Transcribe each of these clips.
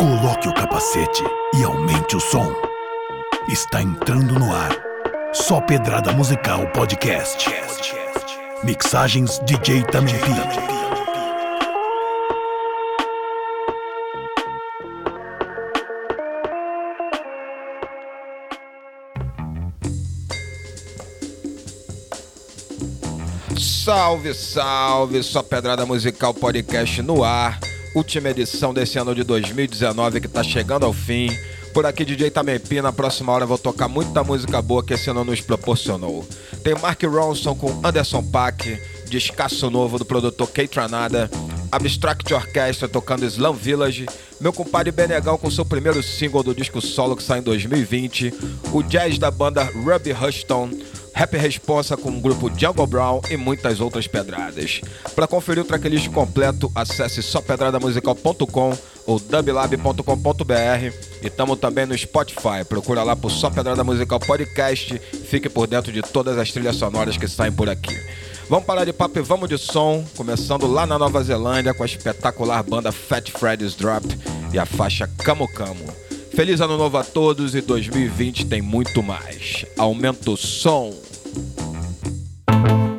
Coloque o capacete e aumente o som. Está entrando no ar. Só Pedrada Musical Podcast. Mixagens DJ Tamempi. Salve, salve, só Pedrada Musical Podcast no ar. Última edição desse ano de 2019 que tá chegando ao fim. Por aqui, DJ Tamempi, na próxima hora vou tocar muita música boa que esse ano nos proporcionou. Tem Mark Ronson com Anderson Paak, descasso novo do produtor Kate Tranada, Abstract Orchestra tocando Slam Village, meu compadre Benegão com seu primeiro single do disco solo que sai em 2020, o jazz da banda Ruby Hushton, Rap Responsa com o grupo Jungle Brown e muitas outras pedradas. Para conferir o tracklist completo, acesse sópedradamusical.com ou dublab.com.br e estamos também no Spotify. Procura lá por Só Pedrada Musical Podcast. Fique por dentro de todas as trilhas sonoras que saem por aqui. Vamos parar de papo e vamos de som, começando lá na Nova Zelândia com a espetacular banda Fat Freddy's Drop e a faixa Camo Camo. Feliz ano novo a todos e 2020 tem muito mais. Aumenta o som. Na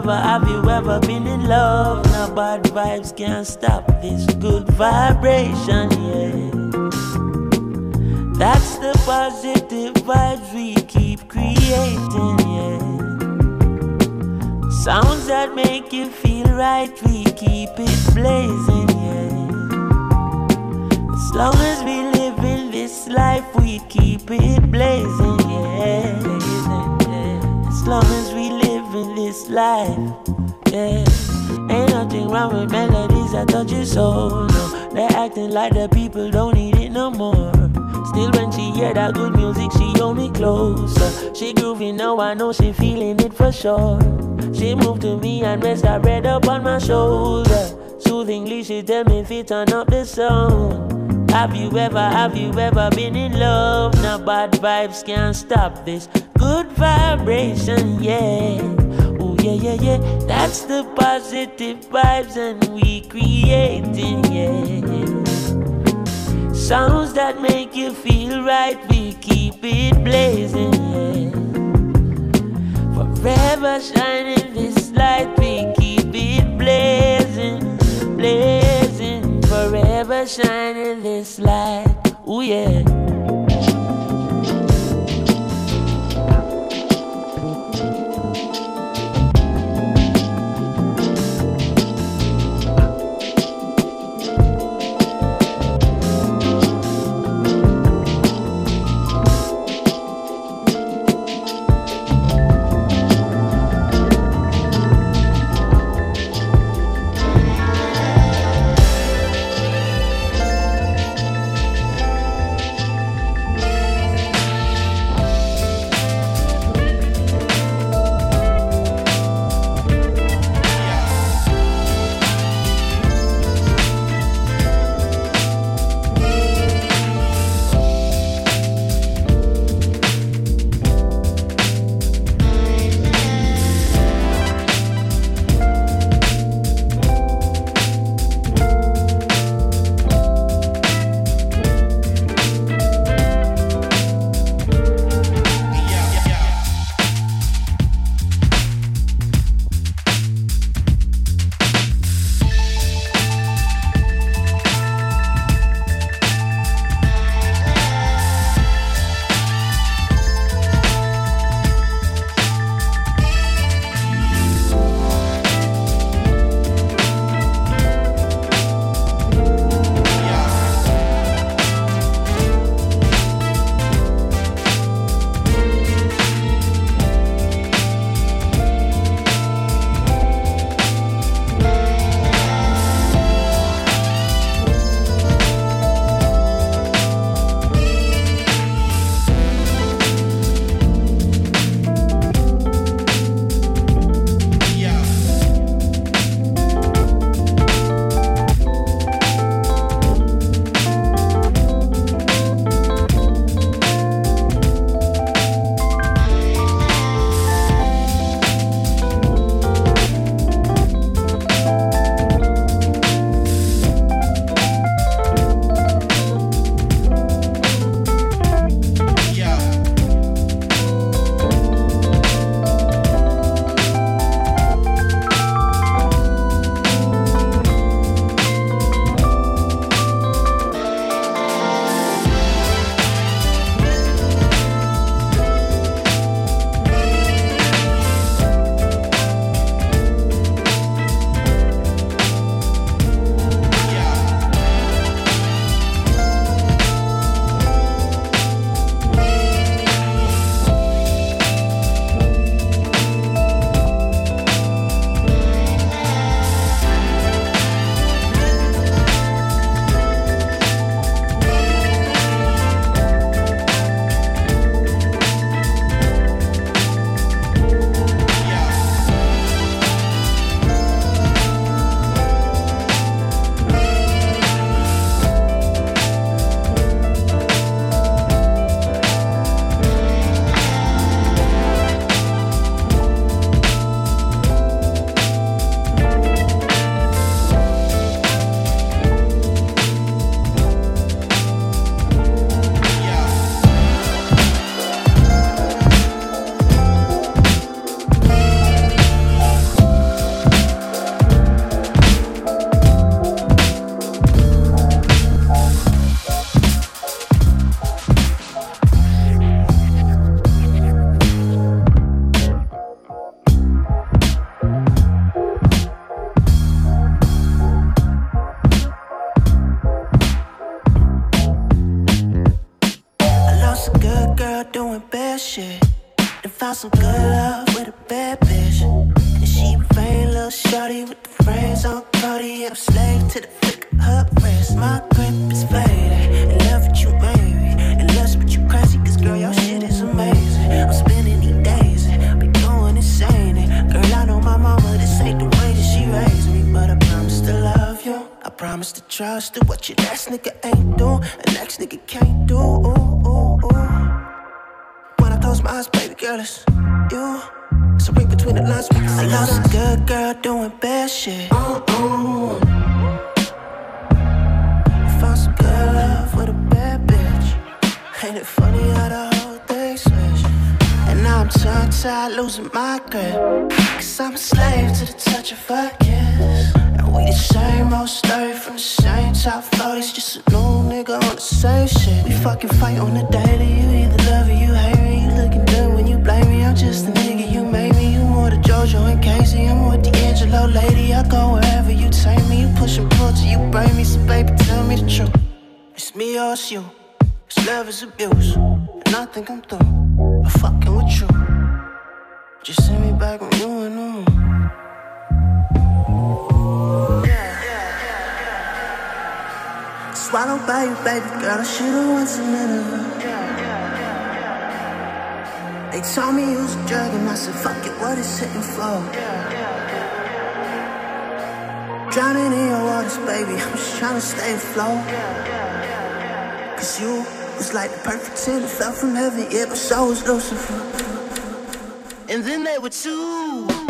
ever, have you ever been in love? Now bad vibes can't stop this good vibration, yeah. That's the positive vibes we keep creating, yeah. Sounds that make you feel right, we keep it blazing, yeah. As long as we live in this life, we keep it blazing, yeah. As long as we live in this life, yeah. Ain't nothing wrong with melodies that touch your soul, no. They're acting like the people don't need it no more. Still, when she hear that good music, she hold me closer. She groovy now, I know she feeling it for sure. She moved to me and rest her head up on my shoulder. Soothingly, she tell me if it turn up the sound. Have you ever, have you ever been in love? Now bad vibes can't stop this good vibration, yeah. Oh yeah, yeah, yeah. That's the positive vibes and we creating, yeah. Sounds that make you feel right, we keep it blazing, yeah. Forever shining this light, we keep it blazing, blazing. Forever shining this light, oh yeah. you. So read between the lines. I lost a good girl doing bad shit. Ooh, ooh. Found some good love with a bad bitch. Ain't it funny how the whole thing switch? And now I'm tongue tied, losing my grip. Cause I'm a slave to the touch of her kiss. And we the same old story from the same top floor. It's just a new nigga on the same shit. We fucking fight on the daily. You either love or you hate me. You looking dumb blame me, I'm just a nigga. You made me, you more than JoJo and K-Ci. I'm with the Angelo lady. I go wherever you take me. You push and pull till you break me. So, baby, tell me the truth. It's me or it's you. It's love is abuse. And I think I'm through. I'm fucking with you. Just send me back when you and them. Swallowed by you, baby girl. I should've a minute. Yeah. They told me use a drug and I said, fuck it, what is it and flow? Drowning in your waters, baby, I'm just trying to stay afloat. Cause you was like the perfect sin that fell from heaven, yeah, but so was Lucifer. And then they were two.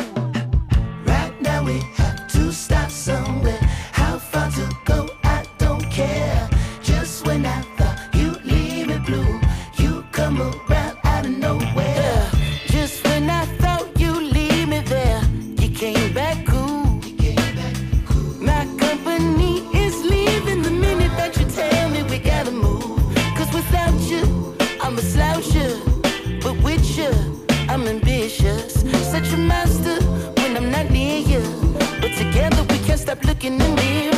stop looking at me.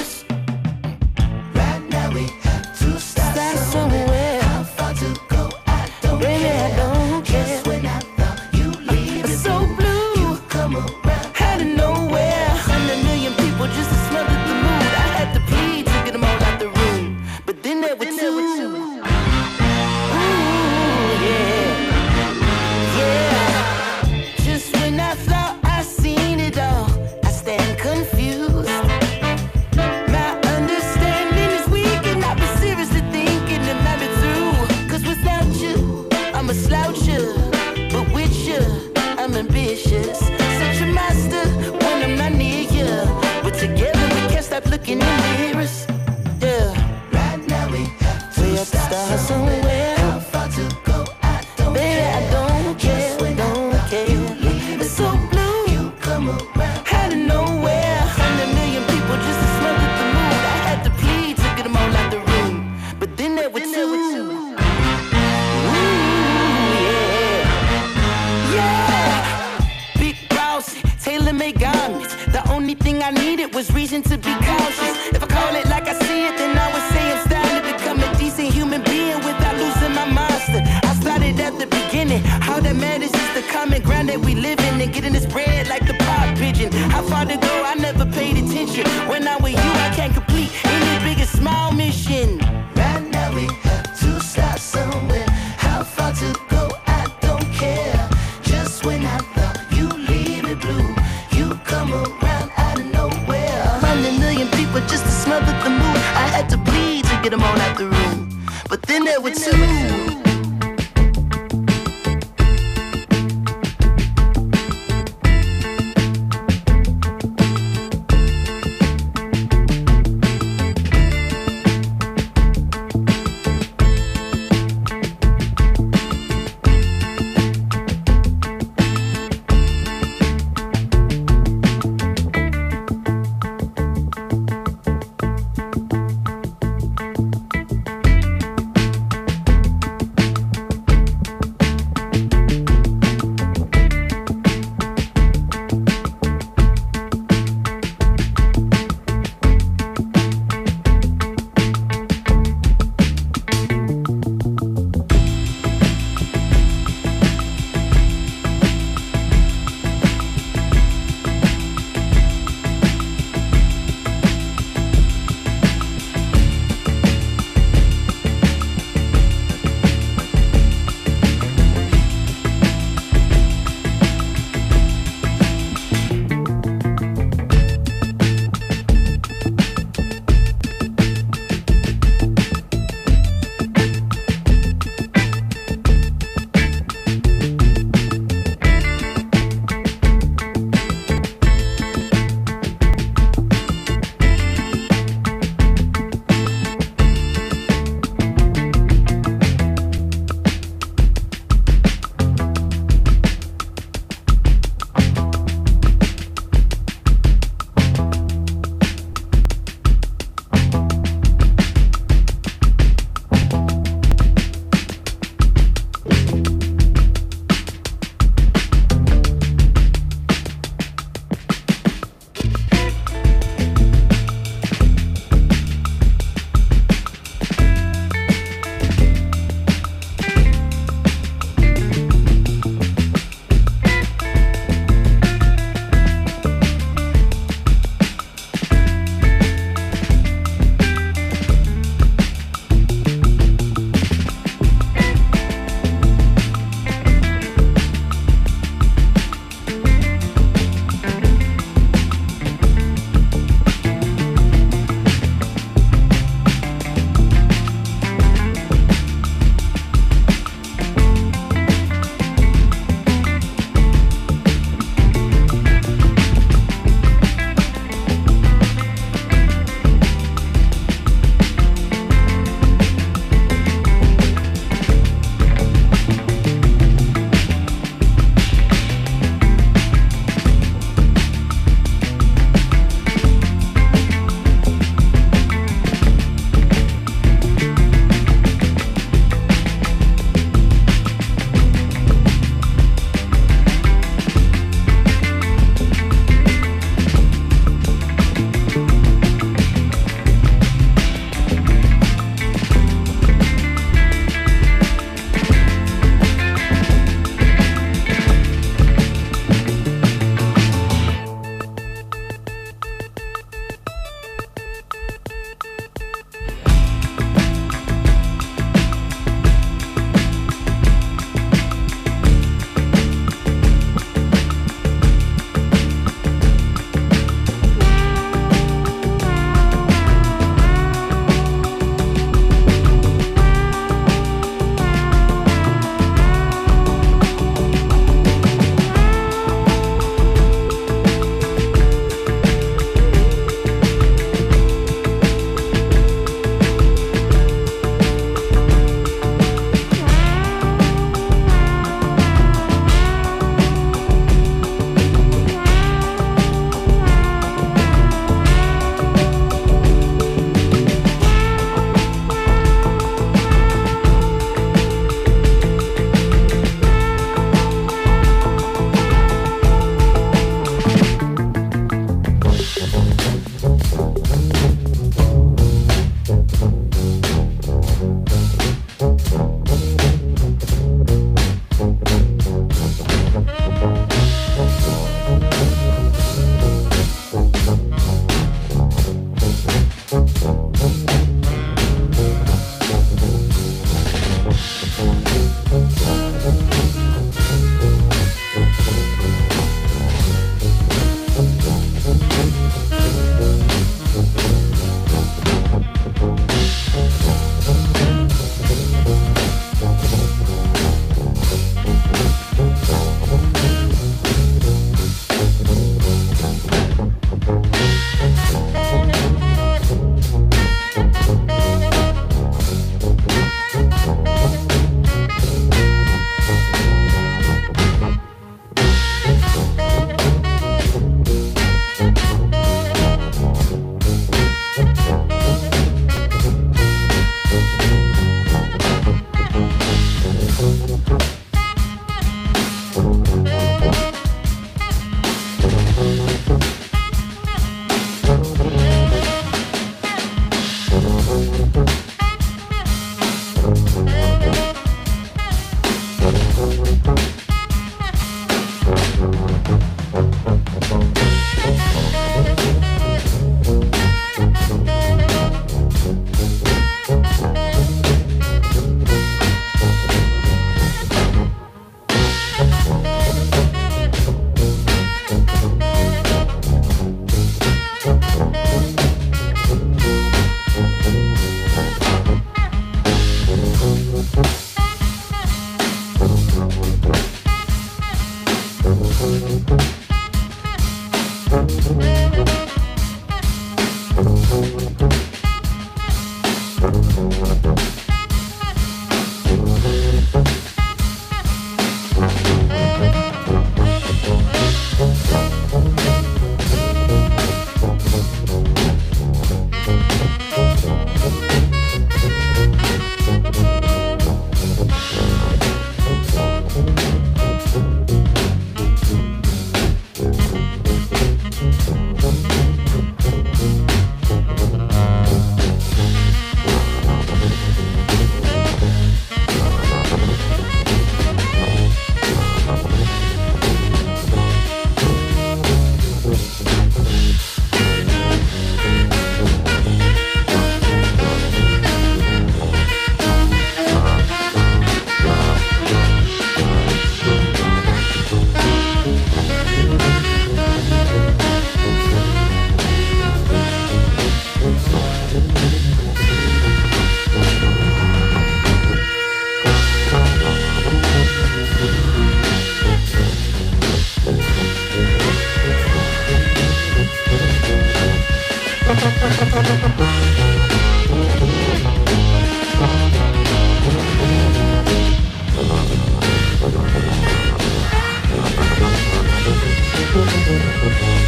Yeah.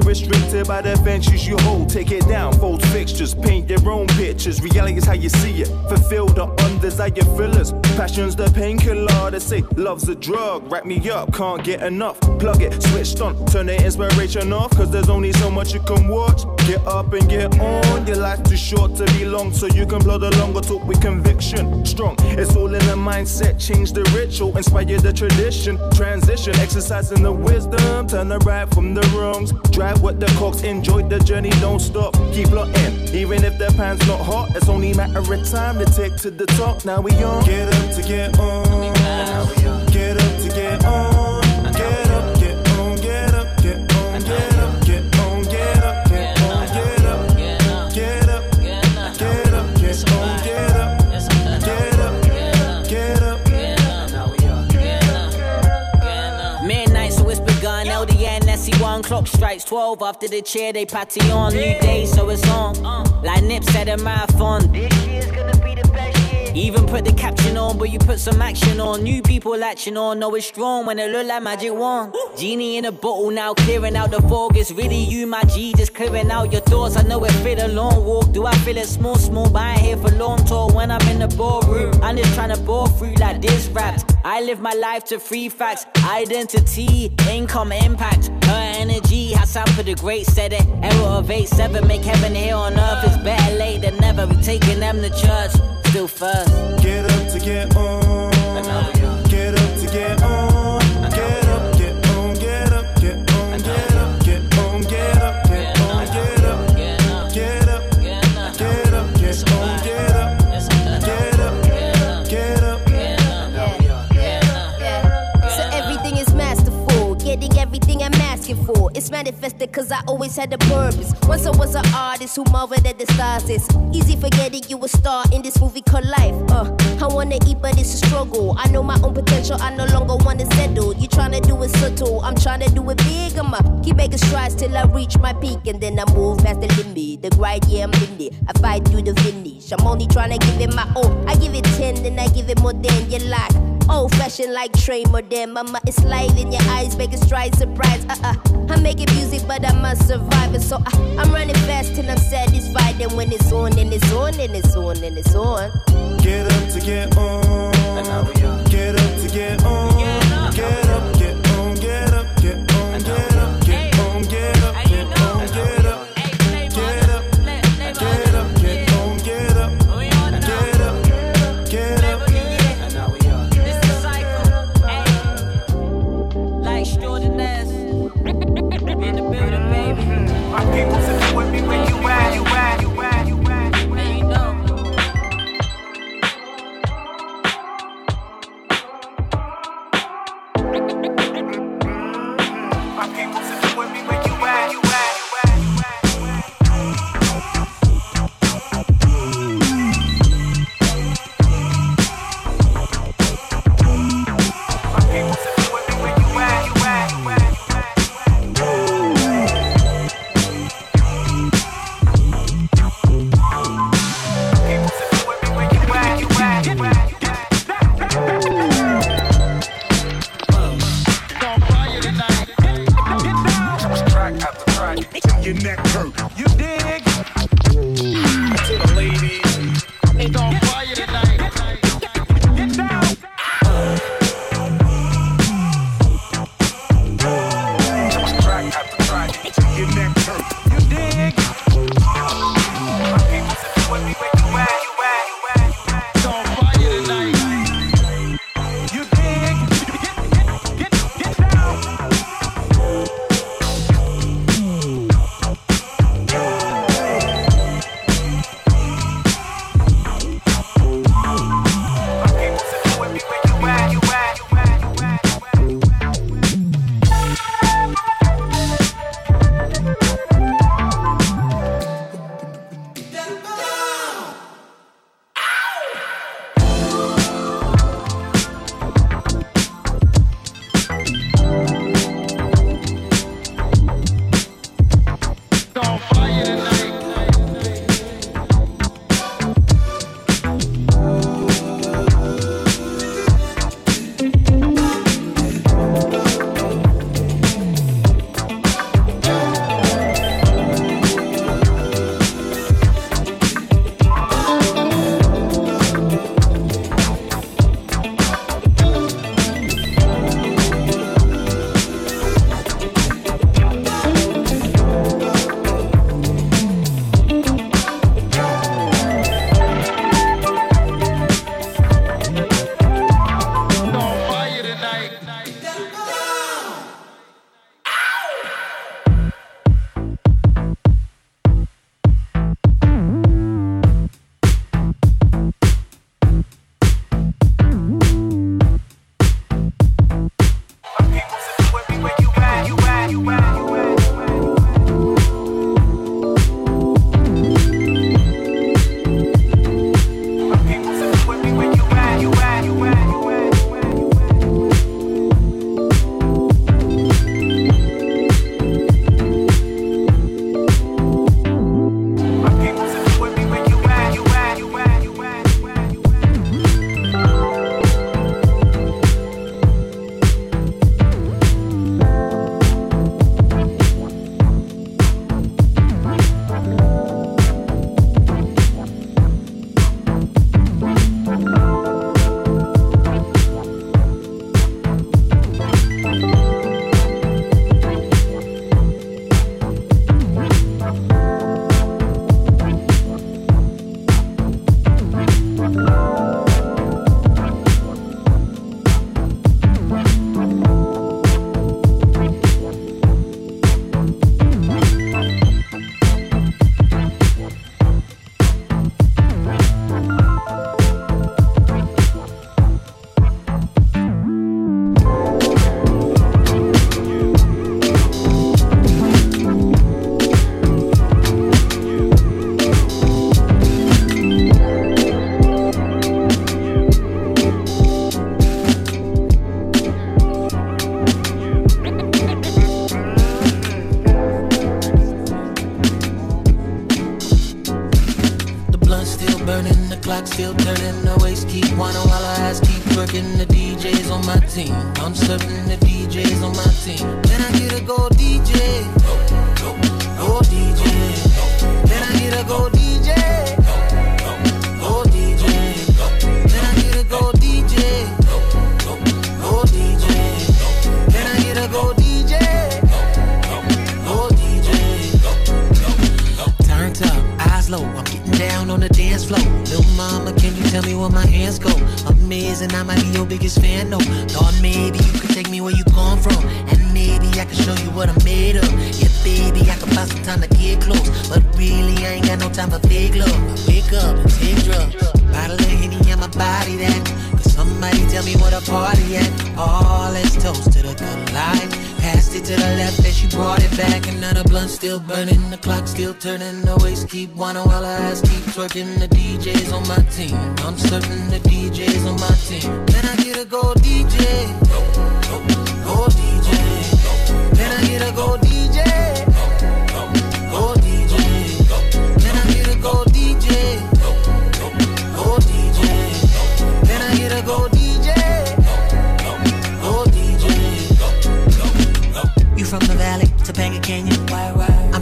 Restricted by the ventures you hold. Take it down, fold fixtures, paint your own pictures. Reality is how you see it. Fulfill the undesired fillers. Passion's the painkiller. They say love's a drug. Wrap me up, can't get enough. Plug it, switched on, turn the inspiration off. Cause there's only so much you can watch. Get up and get on. Your life's too short to be long, so you can blow the longer talk with conviction. Strong, it's all in the mindset. Change the ritual, inspire the tradition. Transition, exercising the wisdom. Turn the right from the wrongs. Drive what the cocks, enjoy the journey, don't stop. Keep plotting, even if the pan's not hot. It's only matter of time to take to the top. Now we on. Get up to get on. Get up to get on. Get up, get on, get up, get on, get up, get on, get up, get on, get up, get up, get up, get up, get on, get up, get up, get up. Midnight, so it's begun. LDN, SE1, clock strikes 12 after the chair they patty on. New day, so it's on. Like Nip said, a marathon. This year's gonna Even put the caption on, but you put some action on. New people latching on, know it's strong when it look like magic wand. Genie in a bottle now, clearing out the fog. It's really you, my G, just clearing out your thoughts. I know it fit a long walk. Do I feel it small, small? But I ain't here for long talk when I'm in the ballroom. I'm just trying to bore through like this raps. I live my life to free facts, identity, income, impact. Her energy, Hassan for the great said it. Error of 8 7, make heaven here on earth. It's better late than never. We taking them to church, still first. Get up to get on. Get up to get on. It's manifested cause I always had a purpose. Once I was an artist who marveled at the stars. It's easy forgetting you a star in this movie called life. Uh, I wanna eat, but it's a struggle. I know my own potential, I no longer wanna settle. You tryna do it subtle, I'm tryna do it big. I'ma keep making strides till I reach my peak, and then I move past the limit. The grind, yeah, I'm in it. I fight through the finish. I'm only tryna give it my all. I give it 10, then I give it more than you like. Old fashioned like train modern. Mama, it's light in your eyes, making strides, surprise. Uh uh. I'm making music, but I'm a survivor. So I, I'm running fast till I'm satisfied. And when it's on, and it's on, and it's on, and it's on. Get up to get on. And now we are. Get up to get on. Get still burning, the clock still turning. The waist keep whining while her ass keep twerking. The DJs on my team, I'm certain the DJs on my team. Then I get a go DJ, go DJ. Then I get a go DJ,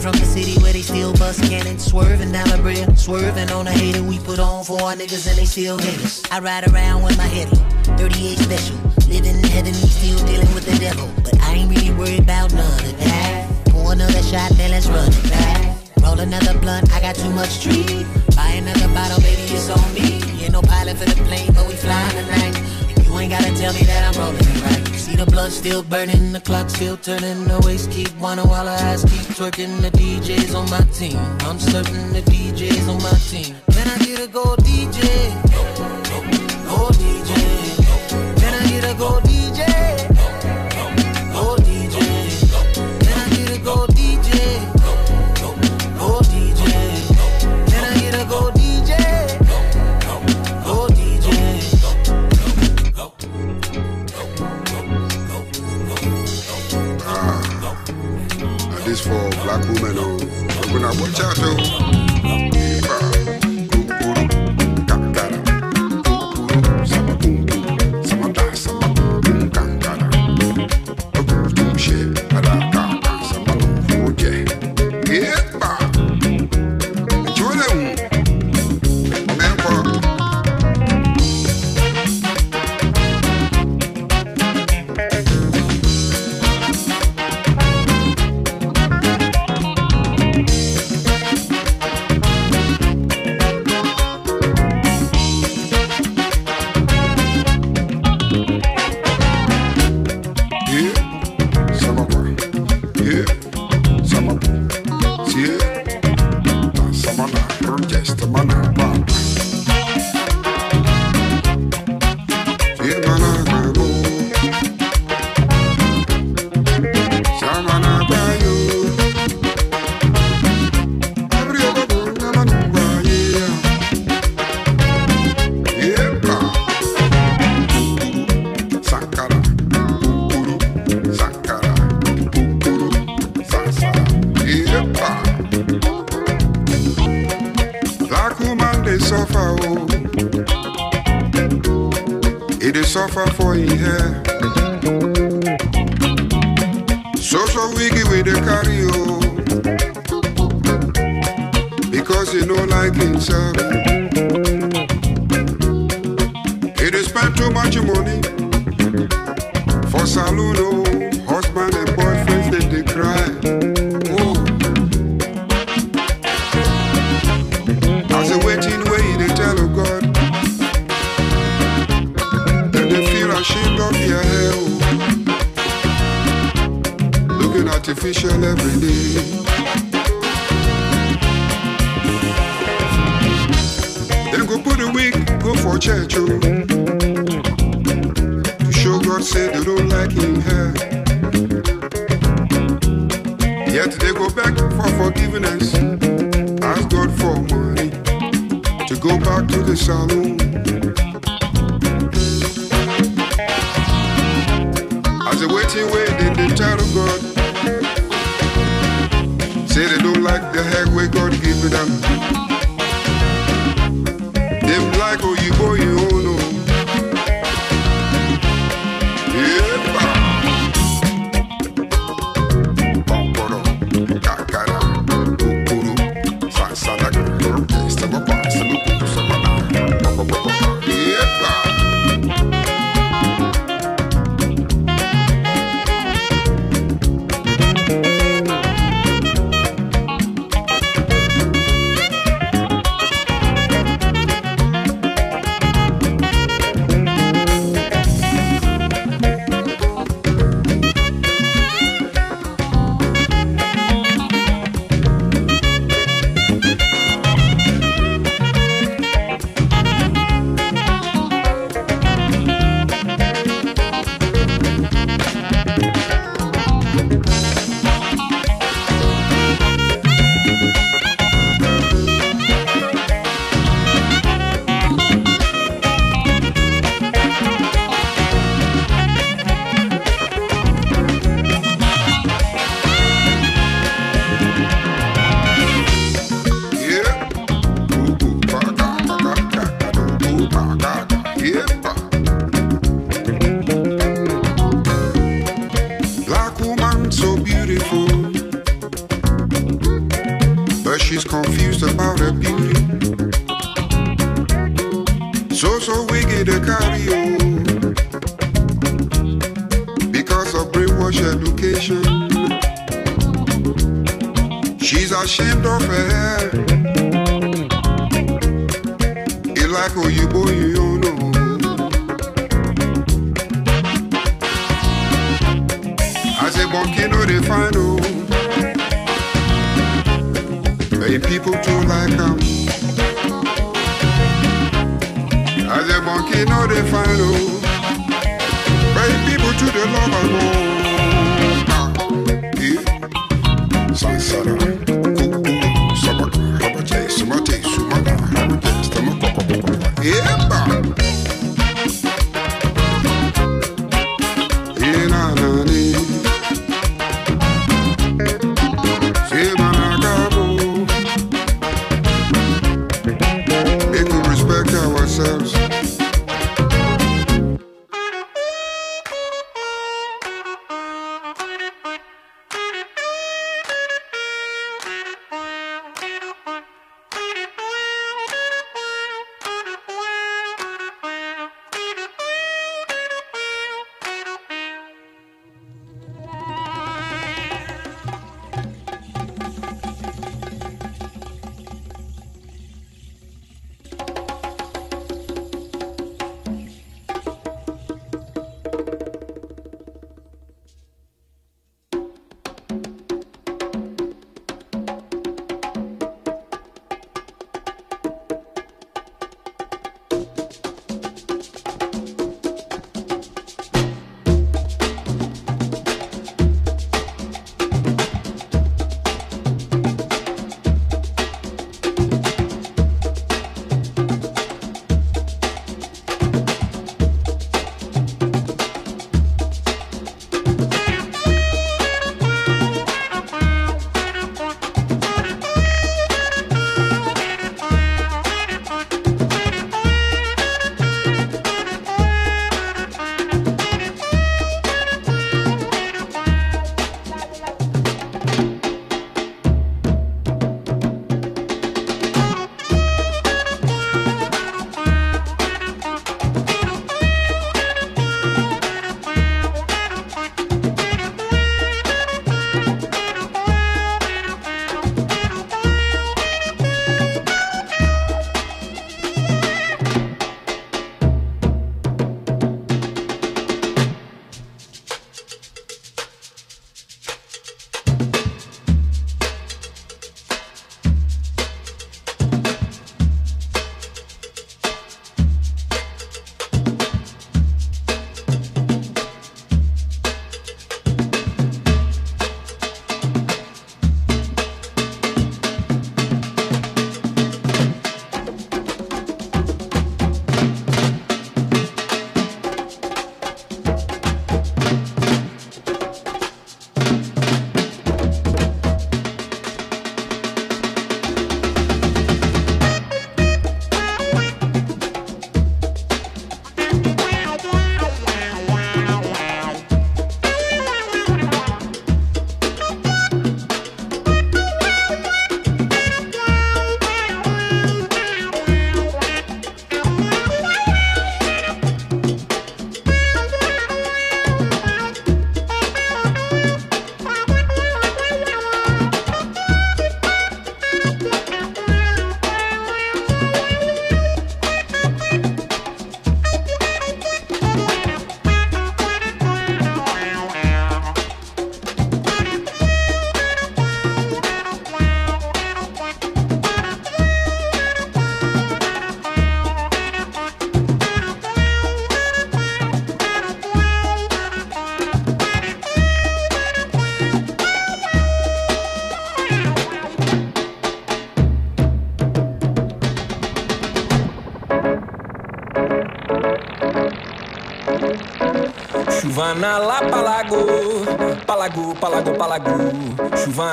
from the city where they still bust cannons. Swerving down the bridge, swerving on a hater we put on for our niggas and they still hate us. I ride around with my head low, 38 special. Living in heaven, still dealing with the devil. But I ain't really worried about none of that. Pour another shot, then let's run it back. Roll another blunt, I got too much tree. Buy another bottle, baby, it's on me. Ain't no pilot for the plane, but we flying tonight. You ain't gotta tell me that I'm rolling it right. See the blood still burning, the clock still turning, the waist keep whining while her ass keep twerking. The DJs on my team, I'm certain the DJs on my team. Then I get a go DJ, go DJ. Oh. When I watch out, oh. see where they, they try to God. Say they don't like the heck way God give it them. Them like oh you go you ashamed of her hair. It like oh you boy you know. I say monkey no they find oh. Hey people too like him. I say monkey no they find oh. Hey people to the love and oh.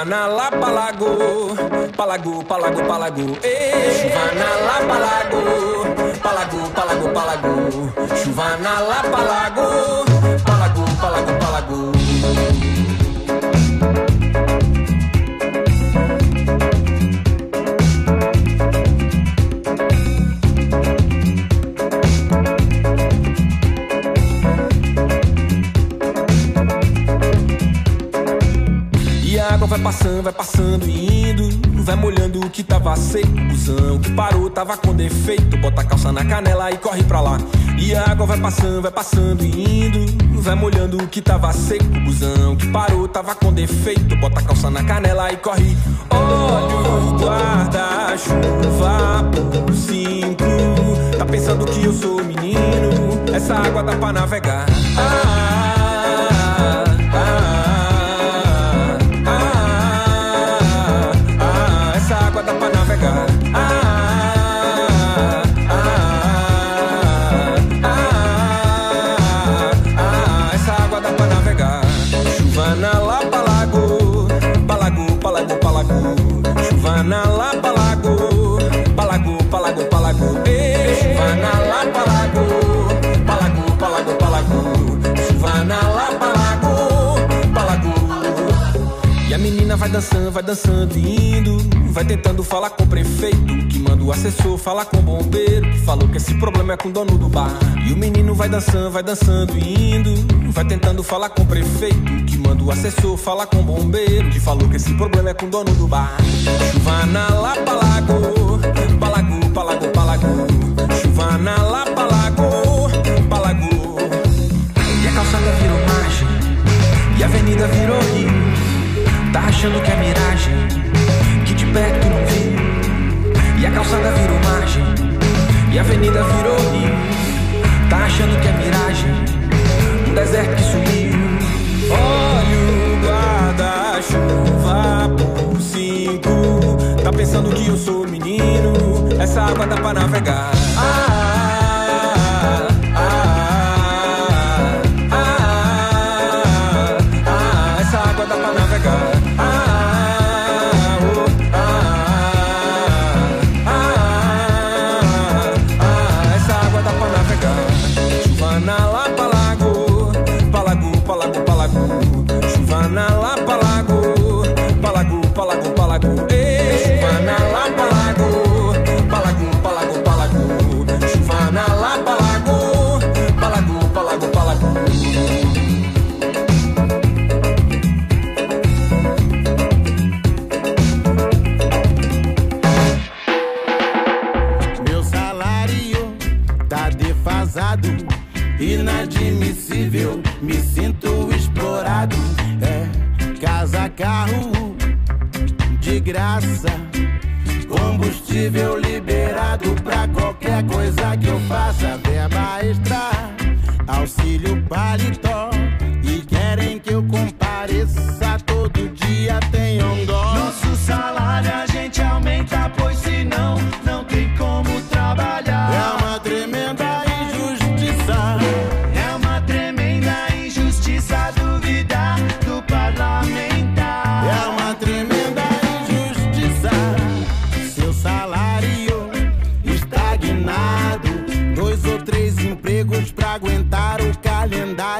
na lapa lago, palago, palago, palago. Ei, chuva na lapa lago, palago, palago, palago. Chuva na lapa lago. Passando, vai passando e indo. Vai molhando o que tava seco. Busão que parou, tava com defeito. Bota a calça na canela e corre pra lá. E a água vai passando, vai passando e indo. Vai molhando o que tava seco. Busão que parou, tava com defeito. Bota a calça na canela e corre. Olha o guarda-chuva por cinco. Tá pensando que eu sou menino? Essa água dá pra navegar. Ah, dançando, vai dançando e indo. Vai tentando falar com o prefeito, que manda o assessor falar com o bombeiro, que falou que esse problema é com o dono do bar. E o menino vai dançando, vai dançando e indo. Vai tentando falar com o prefeito, que manda o assessor falar com o bombeiro, que falou que esse problema é com o dono do bar. Chuva na Lapa Lago, palago, palago, palago. Chuva na Lapa achando que é miragem, que de perto não vi. E a calçada virou margem, e a avenida virou rio. Tá achando que é miragem, um deserto que sumiu. Olha o guarda-chuva por cinco. Tá pensando que eu sou menino, essa água dá pra navegar. Ah, carro de graça. Combustível liberado pra qualquer coisa que eu faça. Verba extra, auxílio paletó. E querem que eu compareça.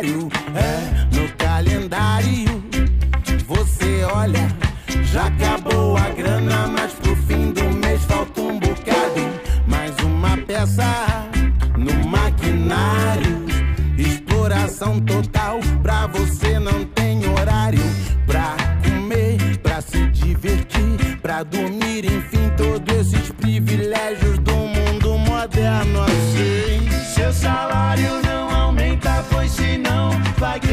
é no calendário. Você olha, já acabou a grana, mas pro fim do mês falta um bocado. Mais uma peça no maquinário. Exploração total, pra você não tem horário. Pra comer, pra se divertir, pra dormir, enfim, todos esses privilégios do mundo moderno assim. Seu salário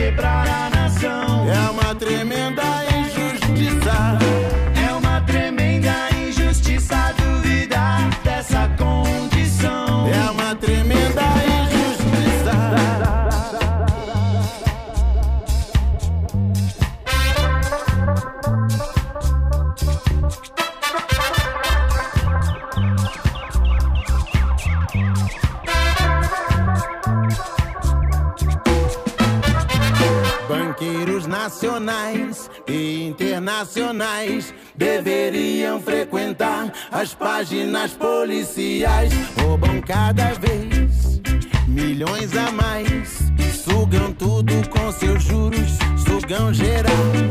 quebrar a nação. É uma tremenda páginas policiais roubam cada vez milhões a mais. Sugam tudo com seus juros, sugam geral.